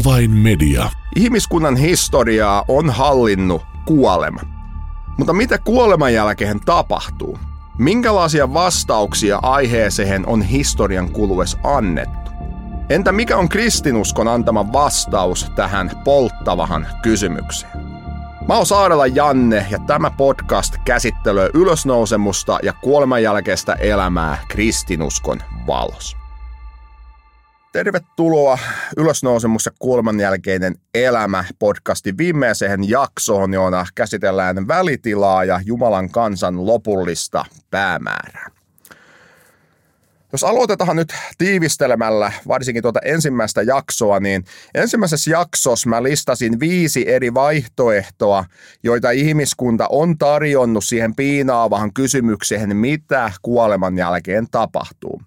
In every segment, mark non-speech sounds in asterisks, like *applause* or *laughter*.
Avainmedia. Ihmiskunnan historiaa on hallinnut kuolema. Mutta mitä kuoleman jälkeen tapahtuu? Minkälaisia vastauksia aiheeseen on historian kuluessa annettu? Entä mikä on kristinuskon antama vastaus tähän polttavahan kysymykseen? Mä oon Saarella Janne ja tämä podcast käsittelee ylösnousemusta ja kuoleman jälkeistä elämää kristinuskon valossa. Tervetuloa Ylösnousemus ja kuoleman jälkeinen elämä podcastin viimeiseen jaksoon, jona käsitellään välitilaa ja Jumalan kansan lopullista päämäärää. Jos aloitetaan nyt tiivistelemällä varsinkin tuota ensimmäistä jaksoa, niin ensimmäisessä jaksossa mä listasin viisi eri vaihtoehtoa, joita ihmiskunta on tarjonnut siihen piinaavahan kysymykseen, mitä kuoleman jälkeen tapahtuu.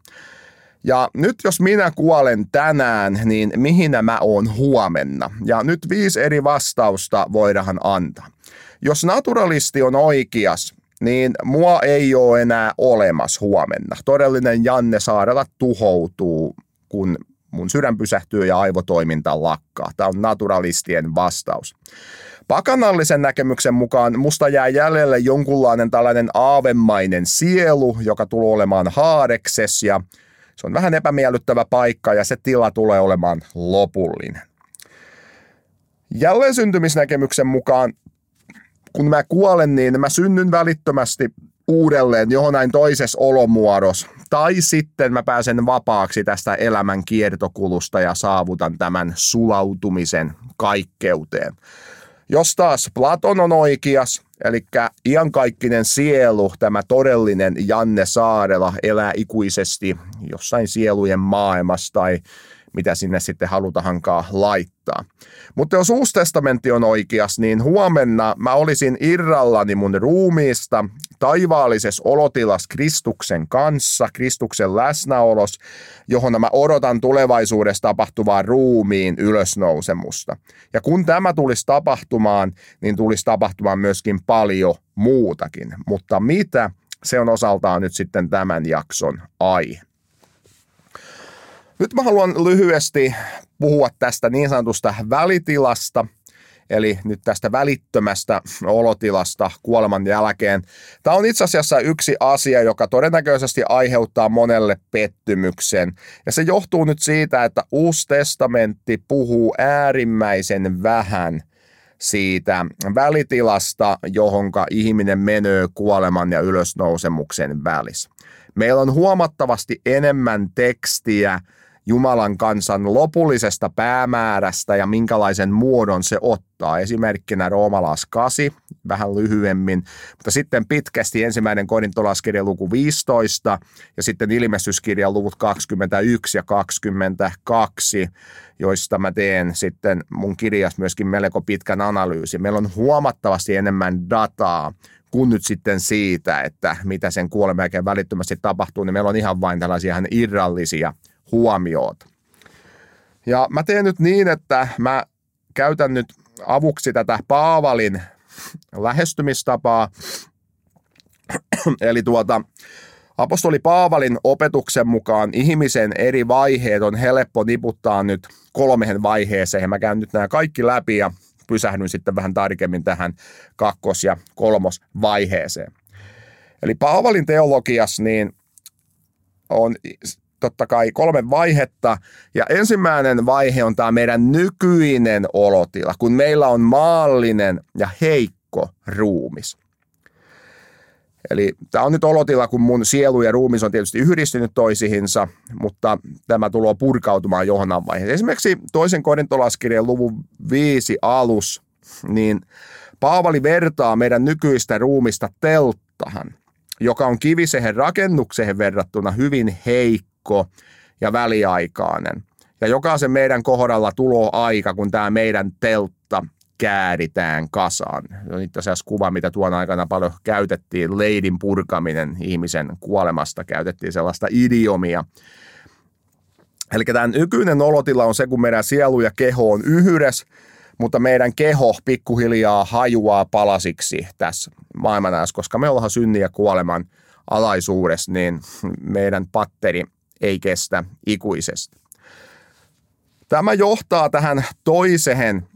Ja nyt jos minä kuolen tänään, niin mihin mä oon huomenna? Ja nyt viisi eri vastausta voidaan antaa. Jos naturalisti on oikeas, niin mua ei ole enää olemassa huomenna. Todellinen Janne Saarella tuhoutuu, kun mun sydän pysähtyy ja aivotoiminta lakkaa. Tämä on naturalistien vastaus. Pakanallisen näkemyksen mukaan musta jää jäljelle jonkunlainen tällainen aavemainen sielu, joka tulee olemaan haarekses ja se on vähän epämiellyttävä paikka ja se tila tulee olemaan lopullinen. Jälleen syntymisnäkemyksen mukaan, kun mä kuolen, niin mä synnyn välittömästi uudelleen johonain toisessa olomuodossa. Tai sitten mä pääsen vapaaksi tästä elämän kiertokulusta ja saavutan tämän sulautumisen kaikkeuteen. Jos taas Platon on oikeas, eli iankaikkinen sielu, tämä todellinen Janne Saarela elää ikuisesti jossain sielujen maailmassa tai mitä sinne sitten halutahankaan laittaa. Mutta jos Uusi testamentti on oikeas, niin huomenna mä olisin irrallani mun ruumiista taivaallisessa olotilassa Kristuksen kanssa, Kristuksen läsnäolos, johon mä odotan tulevaisuudessa tapahtuvaa ruumiin ylösnousemusta. Ja kun tämä tulisi tapahtumaan, niin tulisi tapahtumaan myöskin paljon muutakin. Mutta mitä? Se on osaltaan nyt sitten tämän jakson aihe. Nyt mä haluan lyhyesti puhua tästä niin sanotusta välitilasta, eli nyt tästä välittömästä olotilasta kuoleman jälkeen. Tämä on itse asiassa yksi asia, joka todennäköisesti aiheuttaa monelle pettymyksen. Ja se johtuu nyt siitä, että Uusi testamentti puhuu äärimmäisen vähän siitä välitilasta, johonka ihminen menee kuoleman ja ylösnousemuksen välissä. Meillä on huomattavasti enemmän tekstiä Jumalan kansan lopullisesta päämäärästä ja minkälaisen muodon se ottaa. Esimerkkinä Roomalaas 8, vähän lyhyemmin, mutta sitten pitkästi ensimmäinen korintolaskirja luku 15 ja sitten ilmestyskirjan luvut 21 ja 22, joista mä teen sitten mun kirjas myöskin melko pitkän analyysin. Meillä on huomattavasti enemmän dataa kuin nyt sitten siitä, että mitä sen kuoleman jälkeen välittömästi tapahtuu, niin meillä on ihan vain tällaisia ihan irrallisia huomiota. Ja mä teen nyt niin, että mä käytän nyt avuksi tätä Paavalin lähestymistapaa. Eli tuota, apostoli Paavalin opetuksen mukaan ihmisen eri vaiheet on helppo niputtaa nyt kolmeen vaiheeseen. Mä käyn nyt nämä kaikki läpi ja pysähdyn sitten vähän tarkemmin tähän kakkos- ja kolmosvaiheeseen. Eli Paavalin teologias niin on totta kai kolme vaihetta. Ja ensimmäinen vaihe on tämä meidän nykyinen olotila, kun meillä on maallinen ja heikko ruumis. Eli tämä on nyt olotila, kun mun sielu ja ruumis on tietysti yhdistynyt toisihinsa, mutta tämä tulee purkautumaan johonnan vaiheeseen. Esimerkiksi toisen korintolaskirjan luvun viisi alus, niin Paavali vertaa meidän nykyistä ruumista telttahan, joka on kivisehen rakennukseen verrattuna hyvin heikko heikko ja väliaikainen. Ja jokaisen meidän kohdalla tulo aika, kun tämä meidän teltta kääritään kasaan. Se on itse asiassa kuva, mitä tuon aikana paljon käytettiin, leidin purkaminen ihmisen kuolemasta, käytettiin sellaista idiomia. Eli tämä nykyinen olotila on se, kun meidän sielu ja keho on yhdessä, mutta meidän keho pikkuhiljaa hajuaa palasiksi tässä maailmanajassa, koska me ollaan synnin ja kuoleman alaisuudessa, niin meidän patteri ei kestä ikuisesti. Tämä johtaa tähän toiseen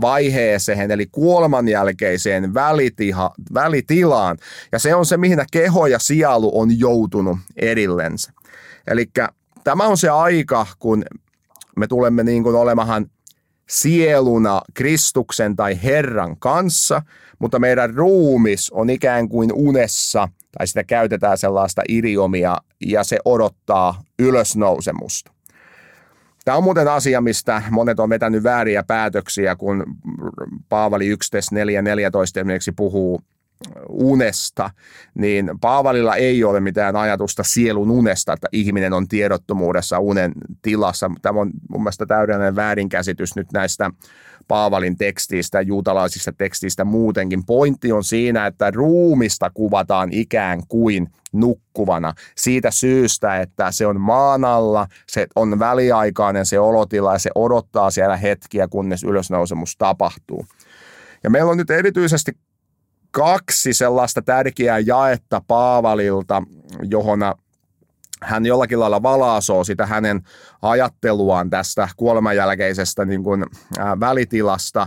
vaiheeseen, eli kuoleman jälkeiseen välitiha, välitilaan. Ja se on se, mihin keho ja sielu on joutunut erillensä. Eli tämä on se aika, kun me tulemme niin kuin olemahan sieluna Kristuksen tai Herran kanssa, mutta meidän ruumis on ikään kuin unessa, tai sitä käytetään sellaista idiomia, ja se odottaa ylösnousemusta. Tämä on muuten asia, mistä monet on vetänyt vääriä päätöksiä, kun Paavali 11.4.14 esimerkiksi puhuu unesta, niin Paavalilla ei ole mitään ajatusta sielun unesta, että ihminen on tiedottomuudessa unen tilassa. Tämä on mun mielestä täydellinen väärinkäsitys nyt näistä Paavalin tekstiistä, juutalaisista tekstiistä muutenkin. Pointti on siinä, että ruumista kuvataan ikään kuin nukkuvana siitä syystä, että se on maan alla, se on väliaikainen se olotila ja se odottaa siellä hetkiä, kunnes ylösnousemus tapahtuu. Ja meillä on nyt erityisesti kaksi sellaista tärkeää jaetta Paavalilta, johon hän jollakin lailla valaasoo sitä hänen ajatteluaan tästä kuolemanjälkeisestä niin kuin, ää, välitilasta.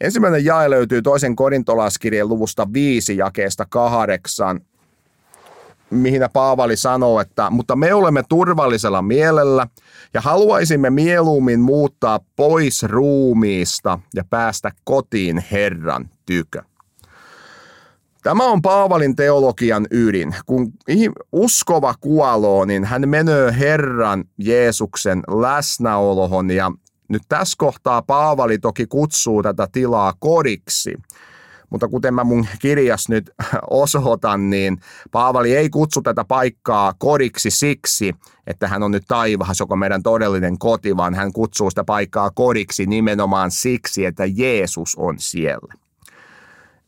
Ensimmäinen jae löytyy toisen korintolaskirjan luvusta 5 jakeesta 8, mihin Paavali sanoo, että mutta me olemme turvallisella mielellä ja haluaisimme mieluummin muuttaa pois ruumiista ja päästä kotiin Herran tykö. Tämä on Paavalin teologian ydin. Kun uskova kuoloo, niin hän menee Herran Jeesuksen läsnäolohon ja nyt tässä kohtaa Paavali toki kutsuu tätä tilaa kodiksi. Mutta kuten mä mun kirjas nyt *laughs* osoitan, niin Paavali ei kutsu tätä paikkaa kodiksi siksi, että hän on nyt taivas, joka meidän todellinen koti, vaan hän kutsuu sitä paikkaa kodiksi nimenomaan siksi, että Jeesus on siellä.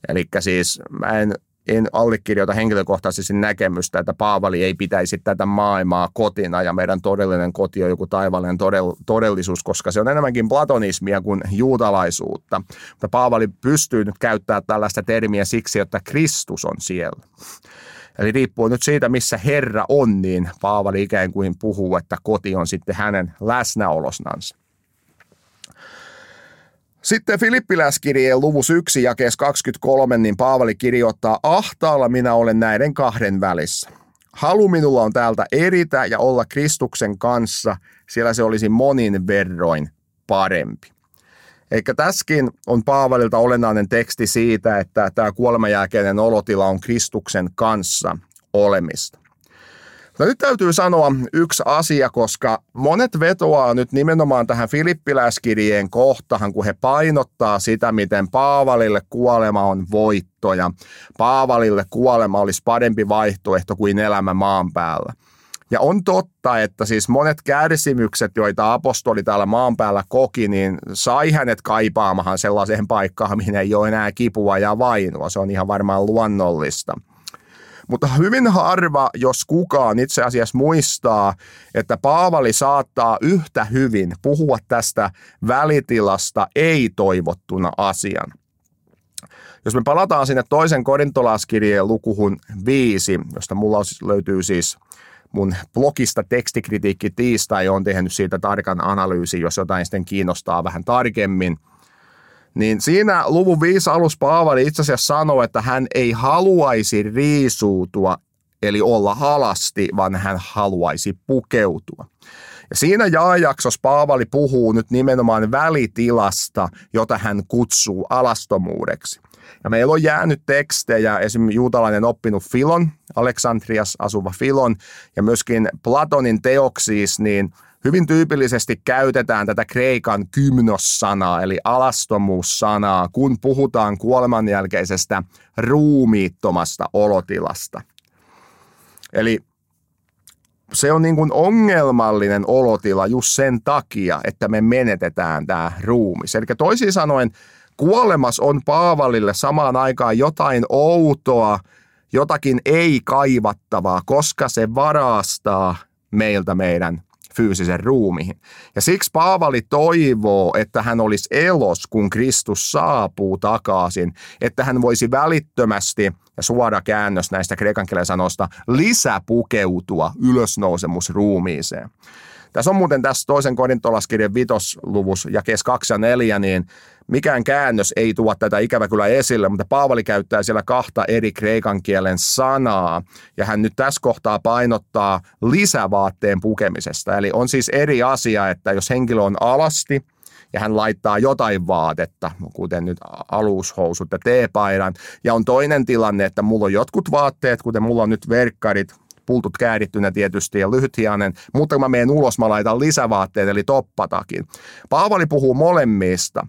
Eli siis mä en, en allekirjoita henkilökohtaisesti näkemystä, että Paavali ei pitäisi tätä maailmaa kotina ja meidän todellinen koti on joku taivaallinen todellisuus, koska se on enemmänkin platonismia kuin juutalaisuutta. Mutta Paavali pystyy nyt käyttämään tällaista termiä siksi, että Kristus on siellä. Eli riippuu nyt siitä, missä Herra on, niin Paavali ikään kuin puhuu, että koti on sitten hänen läsnäolosnansa. Sitten Filippiläiskirjeen luvus 1 jakeessa 23, niin Paavali kirjoittaa, ahtaalla minä olen näiden kahden välissä. Halu minulla on täältä eritä ja olla Kristuksen kanssa, siellä se olisi monin verroin parempi. Eikä tässäkin on Paavalilta olennainen teksti siitä, että tämä kuolemanjälkeinen olotila on Kristuksen kanssa olemista. No nyt täytyy sanoa yksi asia, koska monet vetoaa nyt nimenomaan tähän filippiläiskirjeen kohtahan, kun he painottaa sitä, miten Paavalille kuolema on voitto ja Paavalille kuolema olisi parempi vaihtoehto kuin elämä maan päällä. Ja on totta, että siis monet kärsimykset, joita apostoli täällä maan päällä koki, niin sai hänet kaipaamahan sellaiseen paikkaan, mihin ei ole enää kipua ja vainoa. Se on ihan varmaan luonnollista. Mutta hyvin harva, jos kukaan itse asiassa muistaa, että Paavali saattaa yhtä hyvin puhua tästä välitilasta ei-toivottuna asian. Jos me palataan sinne toisen korintolaskirjeen lukuhun viisi, josta mulla löytyy siis mun blogista tekstikritiikki tiistai, on tehnyt siitä tarkan analyysin, jos jotain sitten kiinnostaa vähän tarkemmin – niin siinä luvun viisi alus Paavali itse asiassa sanoi, että hän ei haluaisi riisuutua, eli olla halasti, vaan hän haluaisi pukeutua. Ja siinä jaajaksossa Paavali puhuu nyt nimenomaan välitilasta, jota hän kutsuu alastomuudeksi. Ja meillä on jäänyt tekstejä, esimerkiksi juutalainen oppinut Filon, Aleksandrias asuva Filon, ja myöskin Platonin teoksis, niin Hyvin tyypillisesti käytetään tätä kreikan kymnos-sanaa, eli alastomuus-sanaa, kun puhutaan kuolemanjälkeisestä ruumiittomasta olotilasta. Eli se on niin kuin ongelmallinen olotila just sen takia, että me menetetään tämä ruumis. Eli toisin sanoen, kuolemas on Paavalille samaan aikaan jotain outoa, jotakin ei-kaivattavaa, koska se varastaa meiltä meidän fyysisen ruumiin. Ja siksi Paavali toivoo, että hän olisi elos, kun Kristus saapuu takaisin, että hän voisi välittömästi, ja suora käännös näistä kreikan sanoista, lisäpukeutua ylösnousemusruumiiseen. Tässä on muuten tässä toisen korintolaskirjan vitosluvus ja kes 2 ja 4, niin mikään käännös ei tuo tätä ikävä kyllä esille, mutta Paavali käyttää siellä kahta eri kreikan kielen sanaa, ja hän nyt tässä kohtaa painottaa lisävaatteen pukemisesta. Eli on siis eri asia, että jos henkilö on alasti, ja hän laittaa jotain vaatetta, kuten nyt alushousut ja teepaidan. Ja on toinen tilanne, että mulla on jotkut vaatteet, kuten mulla on nyt verkkarit, pultut käärittynä tietysti ja lyhythianen, mutta kun mä menen ulos, mä laitan lisävaatteet eli toppatakin. Paavali puhuu molemmista.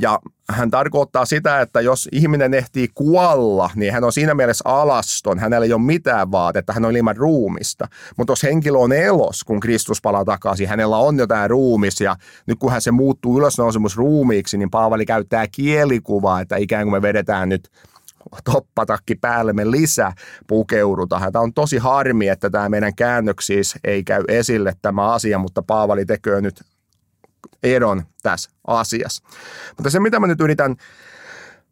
Ja hän tarkoittaa sitä, että jos ihminen ehtii kuolla, niin hän on siinä mielessä alaston, hänellä ei ole mitään vaatetta, hän on ilman ruumista. Mutta jos henkilö on elos, kun Kristus palaa takaisin, hänellä on jotain ruumis ja nyt kun hän se muuttuu ylösnousemus ruumiiksi, niin Paavali käyttää kielikuvaa, että ikään kuin me vedetään nyt toppatakki päälle, me lisä pukeudutaan. Tämä on tosi harmi, että tämä meidän käännöksissä ei käy esille tämä asia, mutta Paavali tekee nyt eron tässä asiassa. Mutta se, mitä mä nyt yritän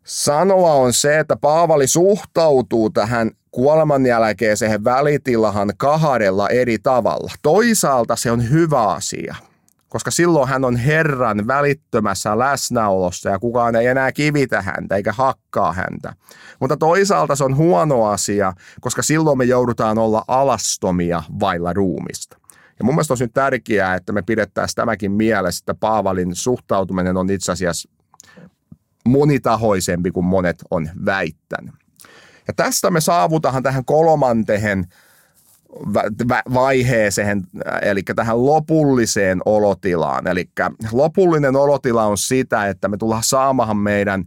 sanoa, on se, että Paavali suhtautuu tähän kuoleman jälkeiseen välitilahan kahdella eri tavalla. Toisaalta se on hyvä asia, koska silloin hän on Herran välittömässä läsnäolossa ja kukaan ei enää kivitä häntä eikä hakkaa häntä. Mutta toisaalta se on huono asia, koska silloin me joudutaan olla alastomia vailla ruumista. Ja mun mielestä olisi nyt tärkeää, että me pidettäisiin tämäkin mielessä, että Paavalin suhtautuminen on itse asiassa monitahoisempi kuin monet on väittänyt. Ja tästä me saavutahan tähän kolmantehen vaiheeseen, eli tähän lopulliseen olotilaan. Eli lopullinen olotila on sitä, että me tullaan saamahan meidän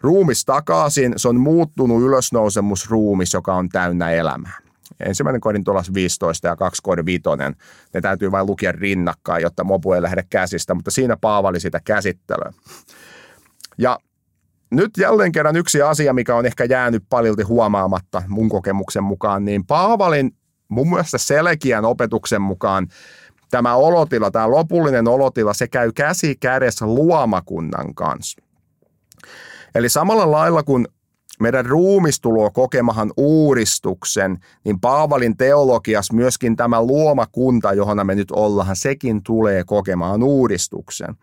ruumis takaisin. Se on muuttunut ylösnousemusruumis, joka on täynnä elämää ensimmäinen kodin tuolla 15 ja kaksi kodin vitonen. Ne täytyy vain lukea rinnakkain, jotta mopu ei lähde käsistä, mutta siinä Paavali sitä käsittelyä. Ja nyt jälleen kerran yksi asia, mikä on ehkä jäänyt paljolti huomaamatta mun kokemuksen mukaan, niin Paavalin mun mielestä selkeän opetuksen mukaan tämä olotila, tämä lopullinen olotila, se käy käsi kädessä luomakunnan kanssa. Eli samalla lailla kun meidän ruumis tulo kokemahan uudistuksen, niin Paavalin teologias myöskin tämä luomakunta, johon me nyt ollaan, sekin tulee kokemaan uudistuksen.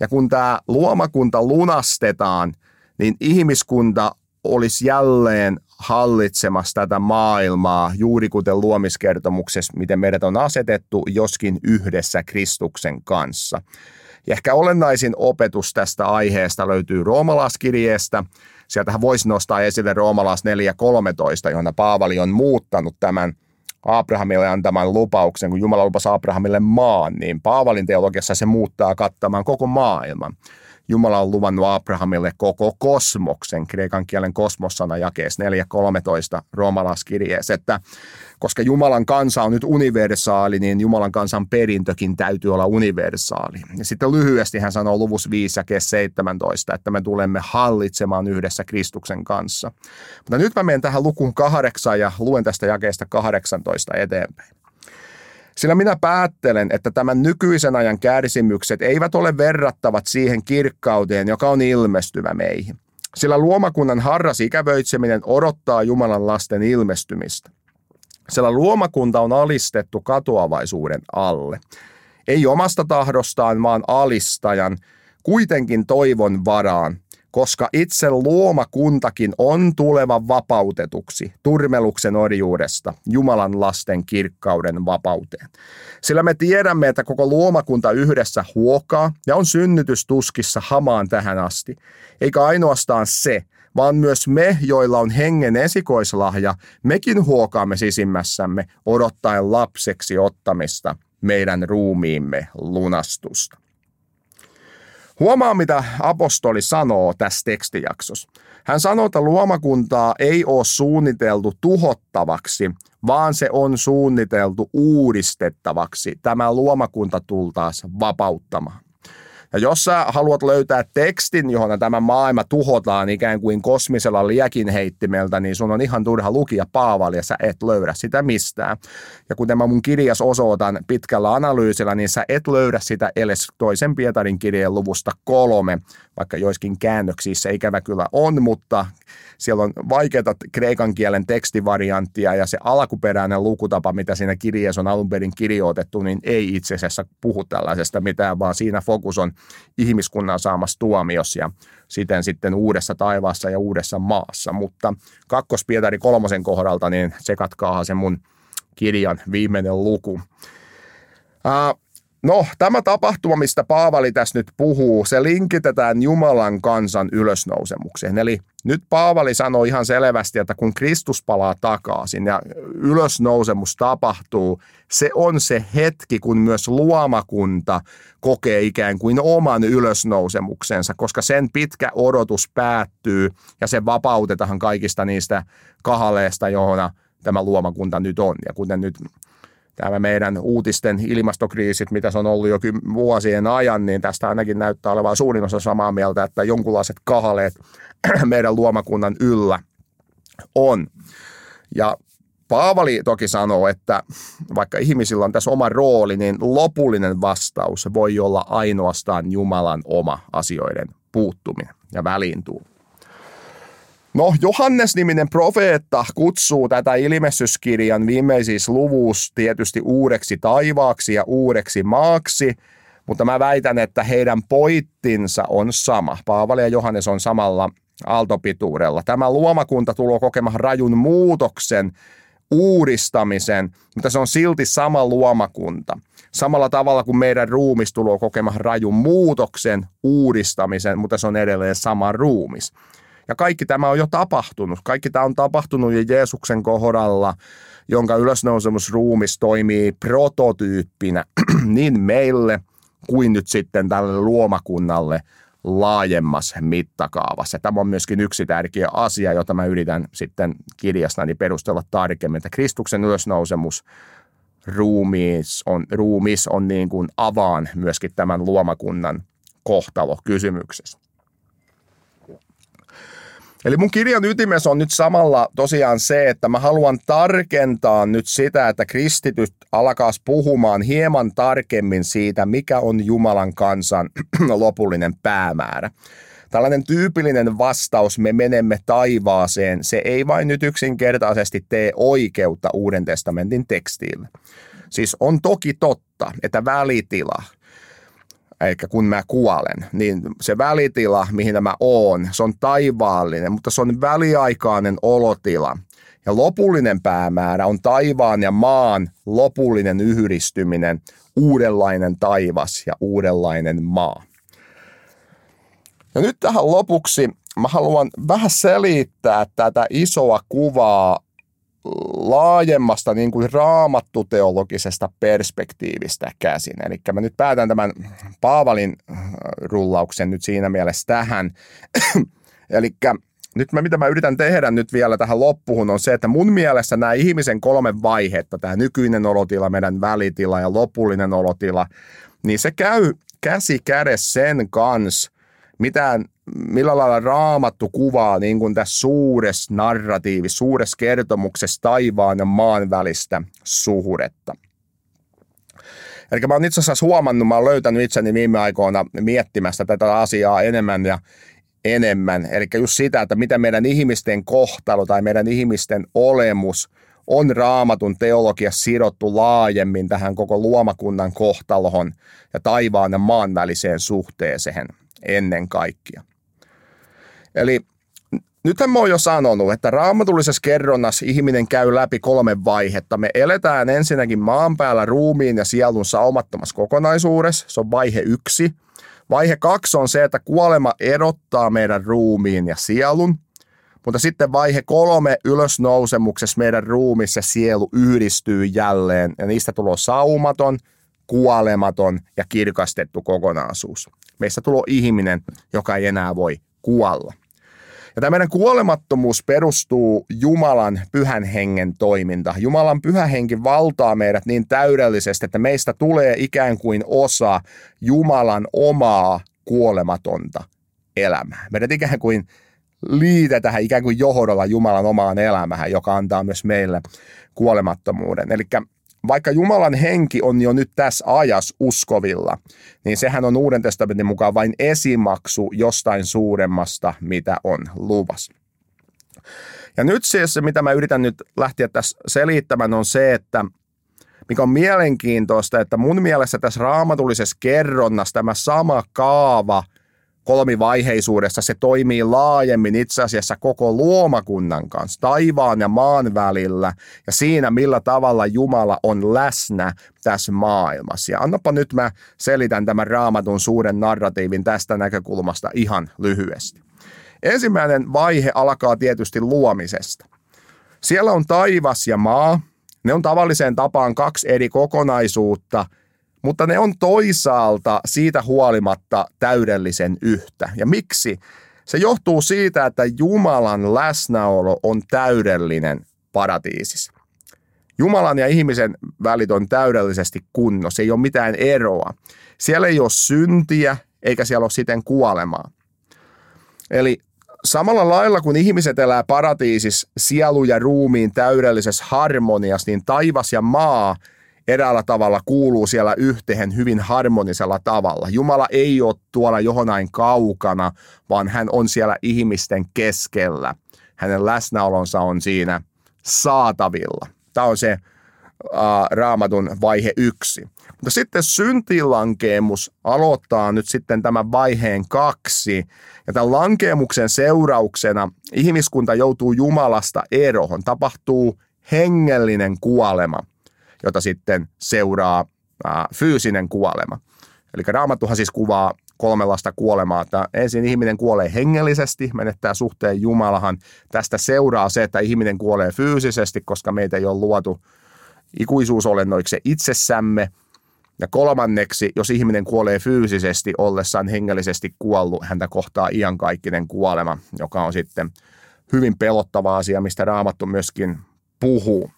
Ja kun tämä luomakunta lunastetaan, niin ihmiskunta olisi jälleen hallitsemassa tätä maailmaa, juuri kuten luomiskertomuksessa, miten meidät on asetettu, joskin yhdessä Kristuksen kanssa. Ja ehkä olennaisin opetus tästä aiheesta löytyy roomalaskirjeestä, Sieltähän voisi nostaa esille Roomalas 4.13, johon Paavali on muuttanut tämän Abrahamille antaman lupauksen, kun Jumala lupasi Abrahamille maan, niin Paavalin teologiassa se muuttaa kattamaan koko maailman. Jumala on luvannut Abrahamille koko kosmoksen, kreikan kielen kosmossana jakeessa 4.13 roomalaskirjeessä, että koska Jumalan kansa on nyt universaali, niin Jumalan kansan perintökin täytyy olla universaali. Ja sitten lyhyesti hän sanoo luvus 5 ja 17, että me tulemme hallitsemaan yhdessä Kristuksen kanssa. Mutta nyt mä menen tähän lukuun kahdeksan ja luen tästä jakeesta 18 eteenpäin. Sillä minä päättelen, että tämän nykyisen ajan kärsimykset eivät ole verrattavat siihen kirkkauteen, joka on ilmestyvä meihin. Sillä luomakunnan harras ikävöitseminen odottaa Jumalan lasten ilmestymistä. Sillä luomakunta on alistettu katoavaisuuden alle. Ei omasta tahdostaan, vaan alistajan, kuitenkin toivon varaan, koska itse luomakuntakin on tuleva vapautetuksi turmeluksen orjuudesta Jumalan lasten kirkkauden vapauteen. Sillä me tiedämme, että koko luomakunta yhdessä huokaa ja on synnytystuskissa hamaan tähän asti. Eikä ainoastaan se, vaan myös me, joilla on hengen esikoislahja, mekin huokaamme sisimmässämme odottaen lapseksi ottamista meidän ruumiimme lunastusta. Huomaa, mitä apostoli sanoo tässä tekstijaksossa. Hän sanoo, että luomakuntaa ei ole suunniteltu tuhottavaksi, vaan se on suunniteltu uudistettavaksi. Tämä luomakunta tultaas vapauttamaan. Ja jos sä haluat löytää tekstin, johon tämä maailma tuhotaan ikään kuin kosmisella liekin heittimeltä, niin sun on ihan turha lukia Paavalia, sä et löydä sitä mistään. Ja kuten mä mun kirjas osoitan pitkällä analyysillä, niin sä et löydä sitä edes toisen Pietarin kirjeen luvusta kolme, vaikka joiskin käännöksissä ikävä kyllä on, mutta siellä on vaikeaa kreikan kielen tekstivarianttia ja se alkuperäinen lukutapa, mitä siinä kirjeessä on alun perin kirjoitettu, niin ei itse asiassa puhu tällaisesta mitään, vaan siinä fokus on ihmiskunnan saamassa tuomios ja siten sitten uudessa taivaassa ja uudessa maassa. Mutta kakkos Pietari kolmosen kohdalta, niin se katkaa se mun kirjan viimeinen luku. No, tämä tapahtuma, mistä Paavali tässä nyt puhuu, se linkitetään Jumalan kansan ylösnousemukseen. Eli nyt Paavali sanoi ihan selvästi, että kun Kristus palaa takaisin ja ylösnousemus tapahtuu, se on se hetki, kun myös luomakunta kokee ikään kuin oman ylösnousemuksensa, koska sen pitkä odotus päättyy ja se vapautetaan kaikista niistä kahaleista, johon tämä luomakunta nyt on. Ja kuten nyt tämä meidän uutisten ilmastokriisit, mitä se on ollut jo vuosien ajan, niin tästä ainakin näyttää olevan suurin osa samaa mieltä, että jonkunlaiset kahaleet *clears throat* meidän luomakunnan yllä on. Ja Paavali toki sanoo, että vaikka ihmisillä on tässä oma rooli, niin lopullinen vastaus voi olla ainoastaan Jumalan oma asioiden puuttuminen ja väliintulo. No, Johannes-niminen profeetta kutsuu tätä ilmestyskirjan viimeisissä luvussa tietysti uudeksi taivaaksi ja uudeksi maaksi, mutta mä väitän, että heidän poittinsa on sama. Paavali ja Johannes on samalla aaltopituudella. Tämä luomakunta tulee kokemaan rajun muutoksen, uudistamisen, mutta se on silti sama luomakunta. Samalla tavalla kuin meidän ruumis tulee kokemaan rajun muutoksen, uudistamisen, mutta se on edelleen sama ruumis. Ja kaikki tämä on jo tapahtunut. Kaikki tämä on tapahtunut jo Jeesuksen kohdalla, jonka ylösnousemusruumis toimii prototyyppinä *clears throat* niin meille kuin nyt sitten tälle luomakunnalle laajemmassa mittakaavassa. Tämä on myöskin yksi tärkeä asia, jota mä yritän sitten kirjastani perustella tarkemmin, että Kristuksen ylösnousemus ruumis on, ruumis on niin kuin avaan myöskin tämän luomakunnan kohtalo kysymyksessä. Eli mun kirjan ytimessä on nyt samalla tosiaan se, että mä haluan tarkentaa nyt sitä, että kristityt alkaas puhumaan hieman tarkemmin siitä, mikä on Jumalan kansan *clears throat* lopullinen päämäärä. Tällainen tyypillinen vastaus, me menemme taivaaseen, se ei vain nyt yksinkertaisesti tee oikeutta Uuden testamentin tekstiille. Siis on toki totta, että välitila – eli kun mä kuolen, niin se välitila, mihin mä oon, se on taivaallinen, mutta se on väliaikainen olotila. Ja lopullinen päämäärä on taivaan ja maan lopullinen yhdistyminen, uudenlainen taivas ja uudenlainen maa. Ja nyt tähän lopuksi mä haluan vähän selittää tätä isoa kuvaa laajemmasta niin kuin raamattuteologisesta perspektiivistä käsin. Eli mä nyt päätän tämän Paavalin äh, rullauksen nyt siinä mielessä tähän. *clears throat* Eli nyt mä, mitä mä yritän tehdä nyt vielä tähän loppuun on se, että mun mielestä nämä ihmisen kolme vaihetta, tämä nykyinen olotila, meidän välitila ja lopullinen olotila, niin se käy käsi kädessä sen kanssa, mitään millä lailla raamattu kuvaa niin kuin tässä suuressa narratiivissa, suuressa kertomuksessa taivaan ja maan välistä suhdetta. Eli mä oon itse asiassa huomannut, mä oon löytänyt itseni viime aikoina miettimästä tätä asiaa enemmän ja enemmän. Eli just sitä, että miten meidän ihmisten kohtalo tai meidän ihmisten olemus on raamatun teologia sidottu laajemmin tähän koko luomakunnan kohtalohon ja taivaan ja maan väliseen suhteeseen ennen kaikkea. Eli nythän mä oon jo sanonut, että raamatullisessa kerronnassa ihminen käy läpi kolme vaihetta. Me eletään ensinnäkin maan päällä ruumiin ja sielun saumattomassa kokonaisuudessa. Se on vaihe yksi. Vaihe kaksi on se, että kuolema erottaa meidän ruumiin ja sielun. Mutta sitten vaihe kolme ylösnousemuksessa meidän ruumissa sielu yhdistyy jälleen ja niistä tulee saumaton, kuolematon ja kirkastettu kokonaisuus. Meistä tulee ihminen, joka ei enää voi kuolla. Ja tämä meidän kuolemattomuus perustuu Jumalan pyhän hengen toiminta. Jumalan pyhä henki valtaa meidät niin täydellisesti, että meistä tulee ikään kuin osa Jumalan omaa kuolematonta elämää. Meidät ikään kuin liitetään ikään kuin johdolla Jumalan omaan elämään, joka antaa myös meille kuolemattomuuden. Eli vaikka Jumalan henki on jo nyt tässä ajassa uskovilla, niin sehän on Uuden testamentin mukaan vain esimaksu jostain suuremmasta, mitä on luvas. Ja nyt siis se, mitä mä yritän nyt lähteä tässä selittämään, on se, että mikä on mielenkiintoista, että mun mielestä tässä raamatullisessa kerronnassa tämä sama kaava – kolmivaiheisuudessa se toimii laajemmin itse asiassa koko luomakunnan kanssa, taivaan ja maan välillä ja siinä, millä tavalla Jumala on läsnä tässä maailmassa. Ja annapa nyt mä selitän tämän raamatun suuren narratiivin tästä näkökulmasta ihan lyhyesti. Ensimmäinen vaihe alkaa tietysti luomisesta. Siellä on taivas ja maa. Ne on tavalliseen tapaan kaksi eri kokonaisuutta – mutta ne on toisaalta siitä huolimatta täydellisen yhtä. Ja miksi? Se johtuu siitä, että Jumalan läsnäolo on täydellinen paratiisissa. Jumalan ja ihmisen välit on täydellisesti kunnossa, ei ole mitään eroa. Siellä ei ole syntiä, eikä siellä ole siten kuolemaa. Eli samalla lailla kun ihmiset elää paratiisissa sielu ja ruumiin täydellisessä harmoniassa, niin taivas ja maa – eräällä tavalla kuuluu siellä yhteen hyvin harmonisella tavalla. Jumala ei ole tuolla johonain kaukana, vaan hän on siellä ihmisten keskellä. Hänen läsnäolonsa on siinä saatavilla. Tämä on se uh, raamatun vaihe yksi. Mutta sitten syntilankeemus aloittaa nyt sitten tämän vaiheen kaksi. Ja tämän lankeemuksen seurauksena ihmiskunta joutuu Jumalasta eroon. Tapahtuu hengellinen kuolema – jota sitten seuraa ää, fyysinen kuolema. Eli Raamattuhan siis kuvaa kolmenlaista kuolemaa, että ensin ihminen kuolee hengellisesti, menettää suhteen Jumalahan. Tästä seuraa se, että ihminen kuolee fyysisesti, koska meitä ei ole luotu ikuisuusolennoiksi itsessämme. Ja kolmanneksi, jos ihminen kuolee fyysisesti ollessaan hengellisesti kuollut, häntä kohtaa iankaikkinen kuolema, joka on sitten hyvin pelottava asia, mistä Raamattu myöskin puhuu.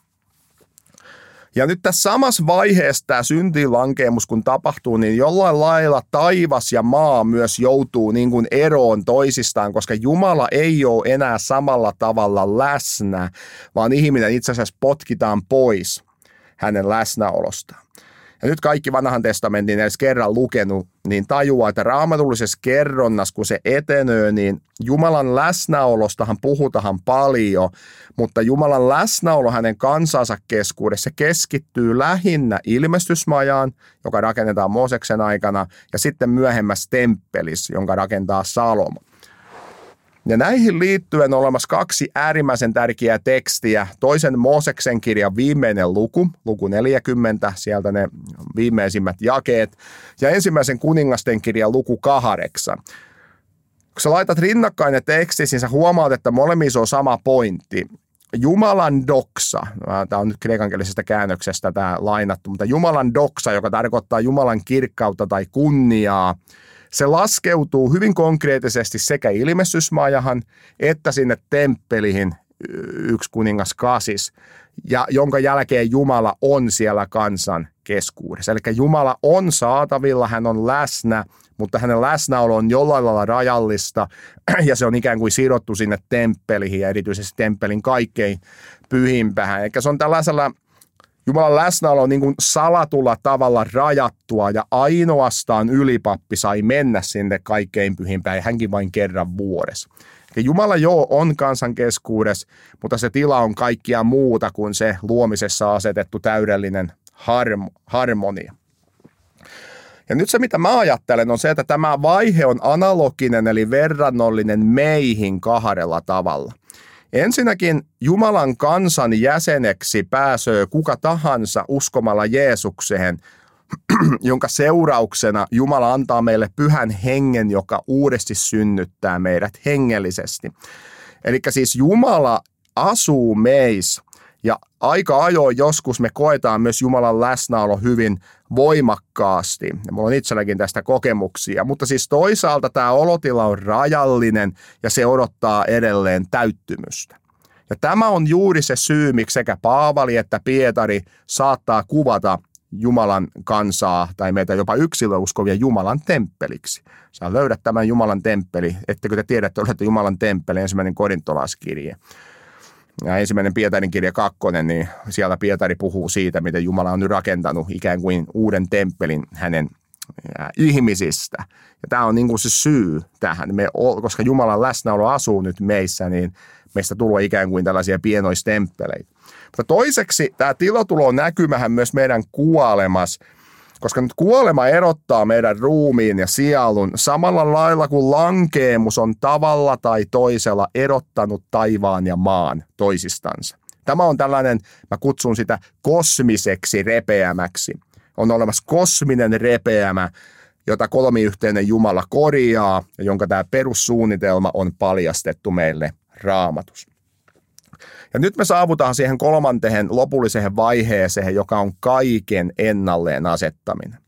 Ja nyt tässä samassa vaiheessa tämä syntilankeemus kun tapahtuu, niin jollain lailla taivas ja maa myös joutuu niin kuin eroon toisistaan, koska Jumala ei ole enää samalla tavalla läsnä, vaan ihminen itse asiassa potkitaan pois hänen läsnäolostaan. Ja nyt kaikki vanhan testamentin edes kerran lukenut, niin tajuaa, että raamatullisessa kerronnassa, kun se etenee, niin Jumalan läsnäolostahan puhutaan paljon, mutta Jumalan läsnäolo hänen kansansa keskuudessa keskittyy lähinnä ilmestysmajaan, joka rakennetaan Mooseksen aikana, ja sitten myöhemmässä temppelissä, jonka rakentaa Salomo. Ja näihin liittyen on olemassa kaksi äärimmäisen tärkeää tekstiä. Toisen Mooseksen kirjan viimeinen luku, luku 40, sieltä ne viimeisimmät jakeet. Ja ensimmäisen kuningasten kirjan luku 8. Kun sä laitat rinnakkain ne tekstit, niin sä huomaat, että molemmissa on sama pointti. Jumalan doksa, tämä on nyt kreikankielisestä käännöksestä tämä lainattu, mutta Jumalan doksa, joka tarkoittaa Jumalan kirkkautta tai kunniaa, se laskeutuu hyvin konkreettisesti sekä ilmestysmajahan että sinne temppeliin yksi kuningas kasis, ja jonka jälkeen Jumala on siellä kansan keskuudessa. Eli Jumala on saatavilla, hän on läsnä, mutta hänen läsnäolo on jollain lailla rajallista ja se on ikään kuin sidottu sinne temppeliin ja erityisesti temppelin kaikkein pyhimpään. Eli se on tällaisella Jumalan läsnäolo on niin kuin salatulla tavalla rajattua ja ainoastaan ylipappi sai mennä sinne kaikkein pyhimpään, hänkin vain kerran vuodessa. Ja Jumala joo on kansan keskuudessa, mutta se tila on kaikkia muuta kuin se luomisessa asetettu täydellinen harm- harmonia. Ja nyt se, mitä mä ajattelen, on se, että tämä vaihe on analoginen eli verrannollinen meihin kahdella tavalla – Ensinnäkin Jumalan kansan jäseneksi pääsee kuka tahansa uskomalla Jeesukseen, *clears throat* jonka seurauksena Jumala antaa meille pyhän hengen, joka uudesti synnyttää meidät hengellisesti. Eli siis Jumala asuu meissä ja aika ajoin joskus me koetaan myös Jumalan läsnäolo hyvin voimakkaasti. Ja mulla on itselläkin tästä kokemuksia. Mutta siis toisaalta tämä olotila on rajallinen ja se odottaa edelleen täyttymystä. Ja tämä on juuri se syy, miksi sekä Paavali että Pietari saattaa kuvata Jumalan kansaa tai meitä jopa yksilöuskovia Jumalan temppeliksi. Sä löydät tämän Jumalan temppeli. Ettekö te tiedä, että olette Jumalan temppeli, ensimmäinen korintolaskirje. Ja ensimmäinen Pietarin kirja kakkonen, niin siellä Pietari puhuu siitä, miten Jumala on nyt rakentanut ikään kuin uuden temppelin hänen ihmisistä. Ja tämä on niin kuin se syy tähän, Me, koska Jumalan läsnäolo asuu nyt meissä, niin meistä tulee ikään kuin tällaisia pienoistemppeleitä. Mutta toiseksi tämä tilotulo näkymähän myös meidän kuolemas, koska nyt kuolema erottaa meidän ruumiin ja sielun samalla lailla kuin lankeemus on tavalla tai toisella erottanut taivaan ja maan toisistansa. Tämä on tällainen, mä kutsun sitä kosmiseksi repeämäksi. On olemassa kosminen repeämä, jota kolmiyhteinen Jumala korjaa ja jonka tämä perussuunnitelma on paljastettu meille raamatus. Ja nyt me saavutaan siihen kolmanteen lopulliseen vaiheeseen, joka on kaiken ennalleen asettaminen.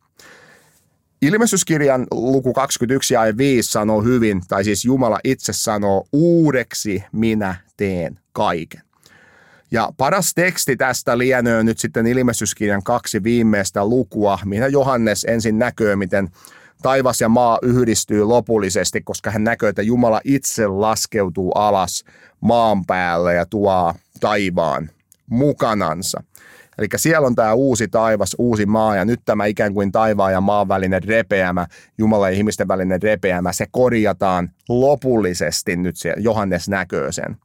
Ilmestyskirjan luku 21 ja 5 sanoo hyvin, tai siis Jumala itse sanoo, uudeksi minä teen kaiken. Ja paras teksti tästä lienee nyt sitten ilmestyskirjan kaksi viimeistä lukua, minä Johannes ensin näkyy, miten taivas ja maa yhdistyy lopullisesti, koska hän näkee, että Jumala itse laskeutuu alas maan päälle ja tuo taivaan mukanansa. Eli siellä on tämä uusi taivas, uusi maa ja nyt tämä ikään kuin taivaan ja maan välinen repeämä, Jumalan ja ihmisten välinen repeämä, se korjataan lopullisesti nyt se Johannes näkee sen.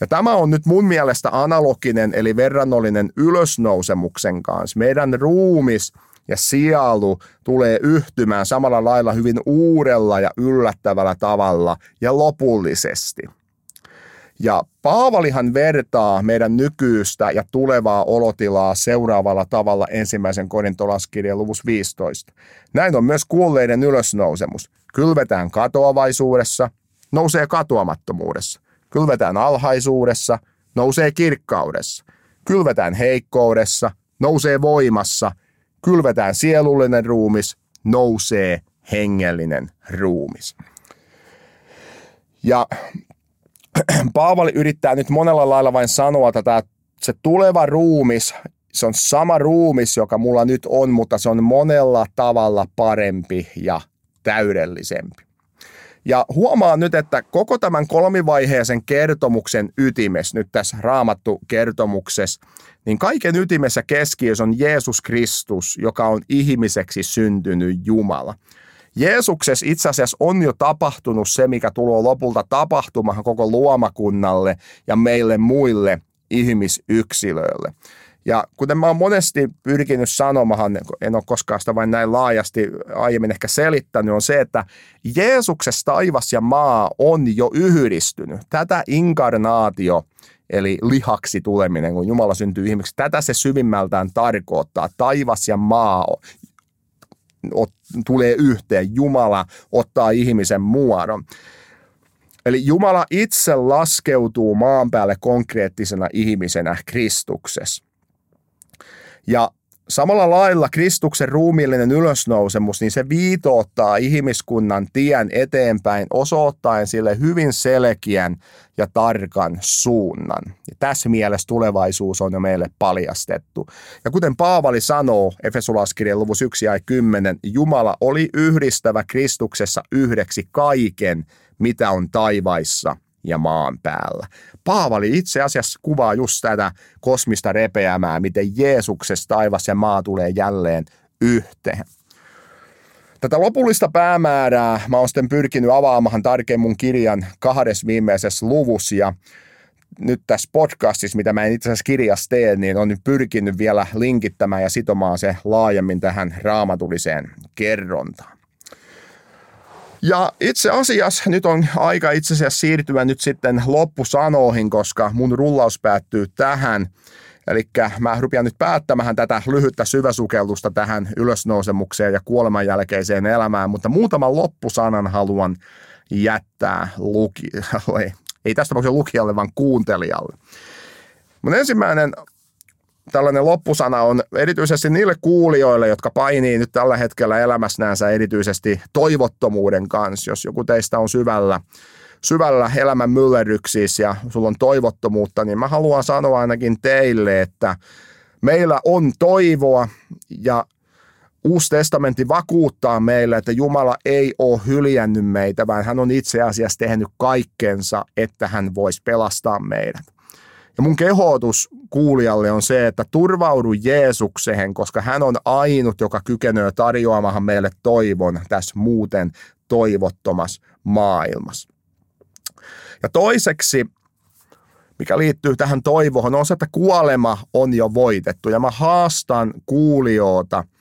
Ja tämä on nyt mun mielestä analoginen eli verrannollinen ylösnousemuksen kanssa. Meidän ruumis ja sielu tulee yhtymään samalla lailla hyvin uudella ja yllättävällä tavalla ja lopullisesti. Ja Paavalihan vertaa meidän nykyistä ja tulevaa olotilaa seuraavalla tavalla ensimmäisen korintolaskirjan luvussa 15. Näin on myös kuolleiden ylösnousemus. Kylvetään katoavaisuudessa, nousee katoamattomuudessa. Kylvetään alhaisuudessa, nousee kirkkaudessa. Kylvetään heikkoudessa, nousee voimassa. Kylvetään sielullinen ruumis, nousee hengellinen ruumis. Ja *clears throat* Paavali yrittää nyt monella lailla vain sanoa, että tämä, se tuleva ruumis, se on sama ruumis, joka mulla nyt on, mutta se on monella tavalla parempi ja täydellisempi. Ja huomaan nyt, että koko tämän kolmivaiheisen kertomuksen ytimes nyt tässä raamattu kertomuksessa, niin kaiken ytimessä keskiössä on Jeesus Kristus, joka on ihmiseksi syntynyt Jumala. Jeesuksessa itse asiassa on jo tapahtunut se, mikä tulee lopulta tapahtumaan koko luomakunnalle ja meille muille ihmisyksilöille. Ja kuten mä oon monesti pyrkinyt sanomahan, en ole koskaan sitä vain näin laajasti aiemmin ehkä selittänyt, on se, että Jeesuksessa taivas ja maa on jo yhdistynyt. Tätä inkarnaatio, eli lihaksi tuleminen, kun Jumala syntyy ihmiseksi, tätä se syvimmältään tarkoittaa. Taivas ja maa tulee yhteen. Jumala ottaa ihmisen muodon. Eli Jumala itse laskeutuu maan päälle konkreettisena ihmisenä Kristuksessa. Ja samalla lailla Kristuksen ruumiillinen ylösnousemus, niin se viitoottaa ihmiskunnan tien eteenpäin osoittaen sille hyvin selkeän ja tarkan suunnan. Ja tässä mielessä tulevaisuus on jo meille paljastettu. Ja kuten Paavali sanoo Efesolaskirjan luvus 1 ja 10, Jumala oli yhdistävä Kristuksessa yhdeksi kaiken, mitä on taivaissa ja maan päällä. Paavali itse asiassa kuvaa just tätä kosmista repeämää, miten Jeesuksessa taivas ja maa tulee jälleen yhteen. Tätä lopullista päämäärää mä oon sitten pyrkinyt avaamaan tarkemmin mun kirjan kahdessa viimeisessä luvussa ja nyt tässä podcastissa, mitä mä en itse asiassa kirjassa tee, niin on nyt pyrkinyt vielä linkittämään ja sitomaan se laajemmin tähän raamatulliseen kerrontaan. Ja itse asiassa nyt on aika itse asiassa siirtyä nyt sitten loppusanoihin, koska mun rullaus päättyy tähän. Eli mä rupean nyt päättämään tätä lyhyttä syväsukellusta tähän ylösnousemukseen ja kuoleman jälkeiseen elämään, mutta muutaman loppusanan haluan jättää lukijalle. *laughs* Ei tästä tapauksessa lukijalle, vaan kuuntelijalle. Mun ensimmäinen tällainen loppusana on erityisesti niille kuulijoille, jotka painii nyt tällä hetkellä elämässään erityisesti toivottomuuden kanssa. Jos joku teistä on syvällä, syvällä elämän myllerryksissä ja sulla on toivottomuutta, niin mä haluan sanoa ainakin teille, että Meillä on toivoa ja Uusi testamentti vakuuttaa meille, että Jumala ei ole hyljännyt meitä, vaan hän on itse asiassa tehnyt kaikkensa, että hän voisi pelastaa meidät. Ja mun kehotus kuulijalle on se, että turvaudu Jeesukseen, koska hän on ainut, joka kykenee tarjoamaan meille toivon tässä muuten toivottomassa maailmassa. Ja toiseksi, mikä liittyy tähän toivoon, on se, että kuolema on jo voitettu. Ja mä haastan kuulijoita –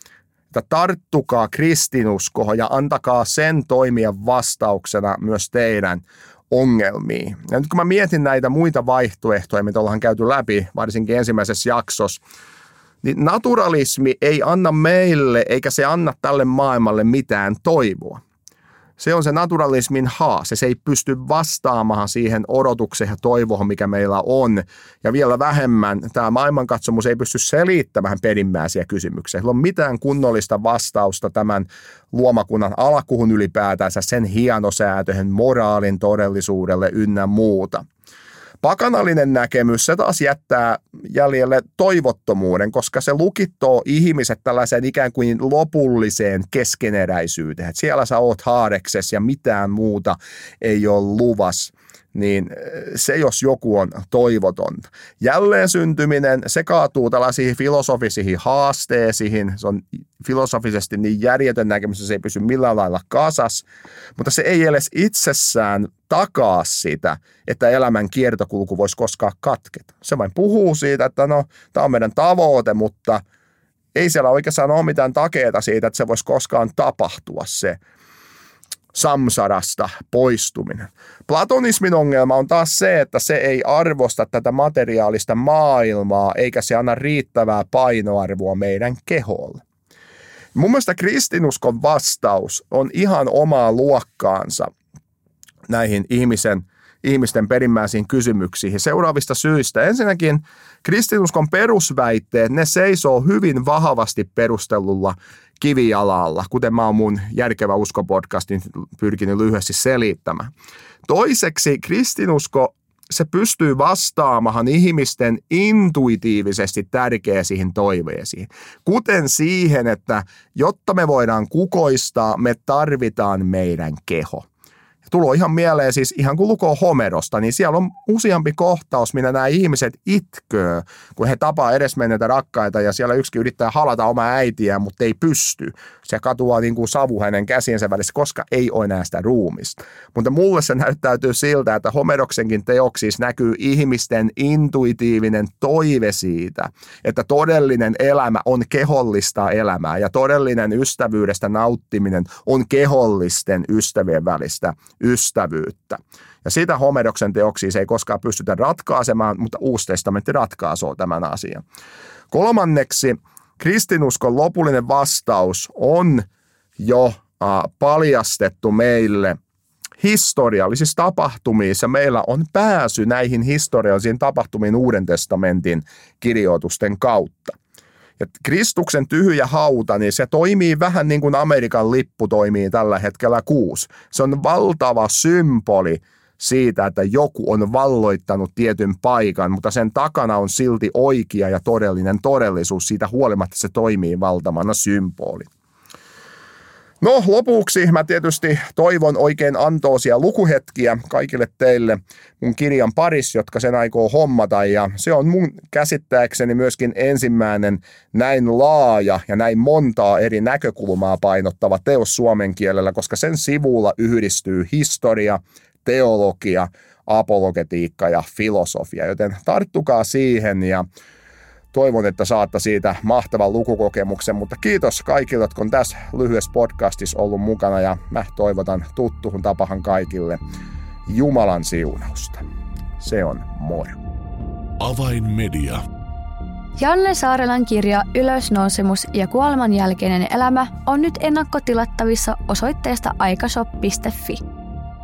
että tarttukaa kristinuskoon ja antakaa sen toimia vastauksena myös teidän ongelmiin. Ja nyt kun mä mietin näitä muita vaihtoehtoja, mitä ollaan käyty läpi, varsinkin ensimmäisessä jaksossa, niin naturalismi ei anna meille eikä se anna tälle maailmalle mitään toivoa. Se on se naturalismin haaste. Se ei pysty vastaamaan siihen odotukseen ja toivoon, mikä meillä on. Ja vielä vähemmän tämä maailmankatsomus ei pysty selittämään perimmäisiä kysymyksiä. Sillä on mitään kunnollista vastausta tämän luomakunnan alkuun ylipäätänsä, sen hienosäätöihin, moraalin todellisuudelle ynnä muuta. Pakanallinen näkemys, se taas jättää jäljelle toivottomuuden, koska se lukittoo ihmiset tällaiseen ikään kuin lopulliseen keskeneräisyyteen. Että siellä sä oot haarekses ja mitään muuta ei ole luvas niin se jos joku on toivotonta. Jälleen syntyminen, se kaatuu tällaisiin filosofisiin haasteisiin, se on filosofisesti niin järjetön näkemys, se ei pysy millään lailla kasas, mutta se ei edes itsessään takaa sitä, että elämän kiertokulku voisi koskaan katketa. Se vain puhuu siitä, että no, tämä on meidän tavoite, mutta ei siellä oikeastaan ole mitään takeita siitä, että se voisi koskaan tapahtua se samsarasta poistuminen. Platonismin ongelma on taas se, että se ei arvosta tätä materiaalista maailmaa eikä se anna riittävää painoarvoa meidän keholle. Mun mielestä kristinuskon vastaus on ihan omaa luokkaansa näihin ihmisen, ihmisten perimmäisiin kysymyksiin seuraavista syistä. Ensinnäkin kristinuskon perusväitteet, ne seisoo hyvin vahvasti perustellulla kivijalalla, kuten mä oon mun Järkevä usko-podcastin pyrkinyt lyhyesti selittämään. Toiseksi kristinusko se pystyy vastaamaan ihmisten intuitiivisesti tärkeisiin toiveisiin. Kuten siihen, että jotta me voidaan kukoistaa, me tarvitaan meidän keho – Tulo ihan mieleen siis ihan kun lukoo Homerosta, niin siellä on useampi kohtaus, minä nämä ihmiset itköö, kun he tapaa edesmenneitä rakkaita ja siellä yksikin yrittää halata omaa äitiä, mutta ei pysty. Se katuaa niin kuin savu hänen käsiensä välissä, koska ei ole enää sitä ruumista. Mutta mulle se näyttäytyy siltä, että Homeroksenkin teoksissa näkyy ihmisten intuitiivinen toive siitä, että todellinen elämä on kehollista elämää ja todellinen ystävyydestä nauttiminen on kehollisten ystävien välistä ystävyyttä. Ja sitä Homeroksen teoksia se ei koskaan pystytä ratkaisemaan, mutta Uusi testamentti ratkaisee tämän asian. Kolmanneksi, kristinuskon lopullinen vastaus on jo paljastettu meille historiallisissa tapahtumissa. Meillä on pääsy näihin historiallisiin tapahtumiin Uuden testamentin kirjoitusten kautta. Ja Kristuksen tyhjä hauta, niin se toimii vähän niin kuin Amerikan lippu toimii tällä hetkellä kuusi. Se on valtava symboli siitä, että joku on valloittanut tietyn paikan, mutta sen takana on silti oikea ja todellinen todellisuus. Siitä huolimatta se toimii valtavana symboli. No lopuksi mä tietysti toivon oikein antoosia lukuhetkiä kaikille teille mun kirjan paris, jotka sen aikoo hommata. Ja se on mun käsittääkseni myöskin ensimmäinen näin laaja ja näin montaa eri näkökulmaa painottava teos suomen kielellä, koska sen sivulla yhdistyy historia, teologia, apologetiikka ja filosofia, joten tarttukaa siihen ja toivon, että saatte siitä mahtavan lukukokemuksen, mutta kiitos kaikille, jotka on tässä lyhyessä podcastissa ollut mukana ja mä toivotan tuttuun tapahan kaikille Jumalan siunausta. Se on moro. Avainmedia. Janne Saarelan kirja Ylösnousemus ja kuoleman jälkeinen elämä on nyt ennakkotilattavissa osoitteesta aikashop.fi.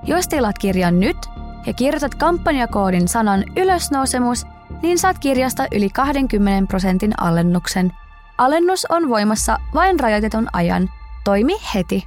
Jos tilaat kirjan nyt ja kirjoitat kampanjakoodin sanan ylösnousemus – niin saat kirjasta yli 20 prosentin alennuksen. Alennus on voimassa vain rajoitetun ajan. Toimi heti.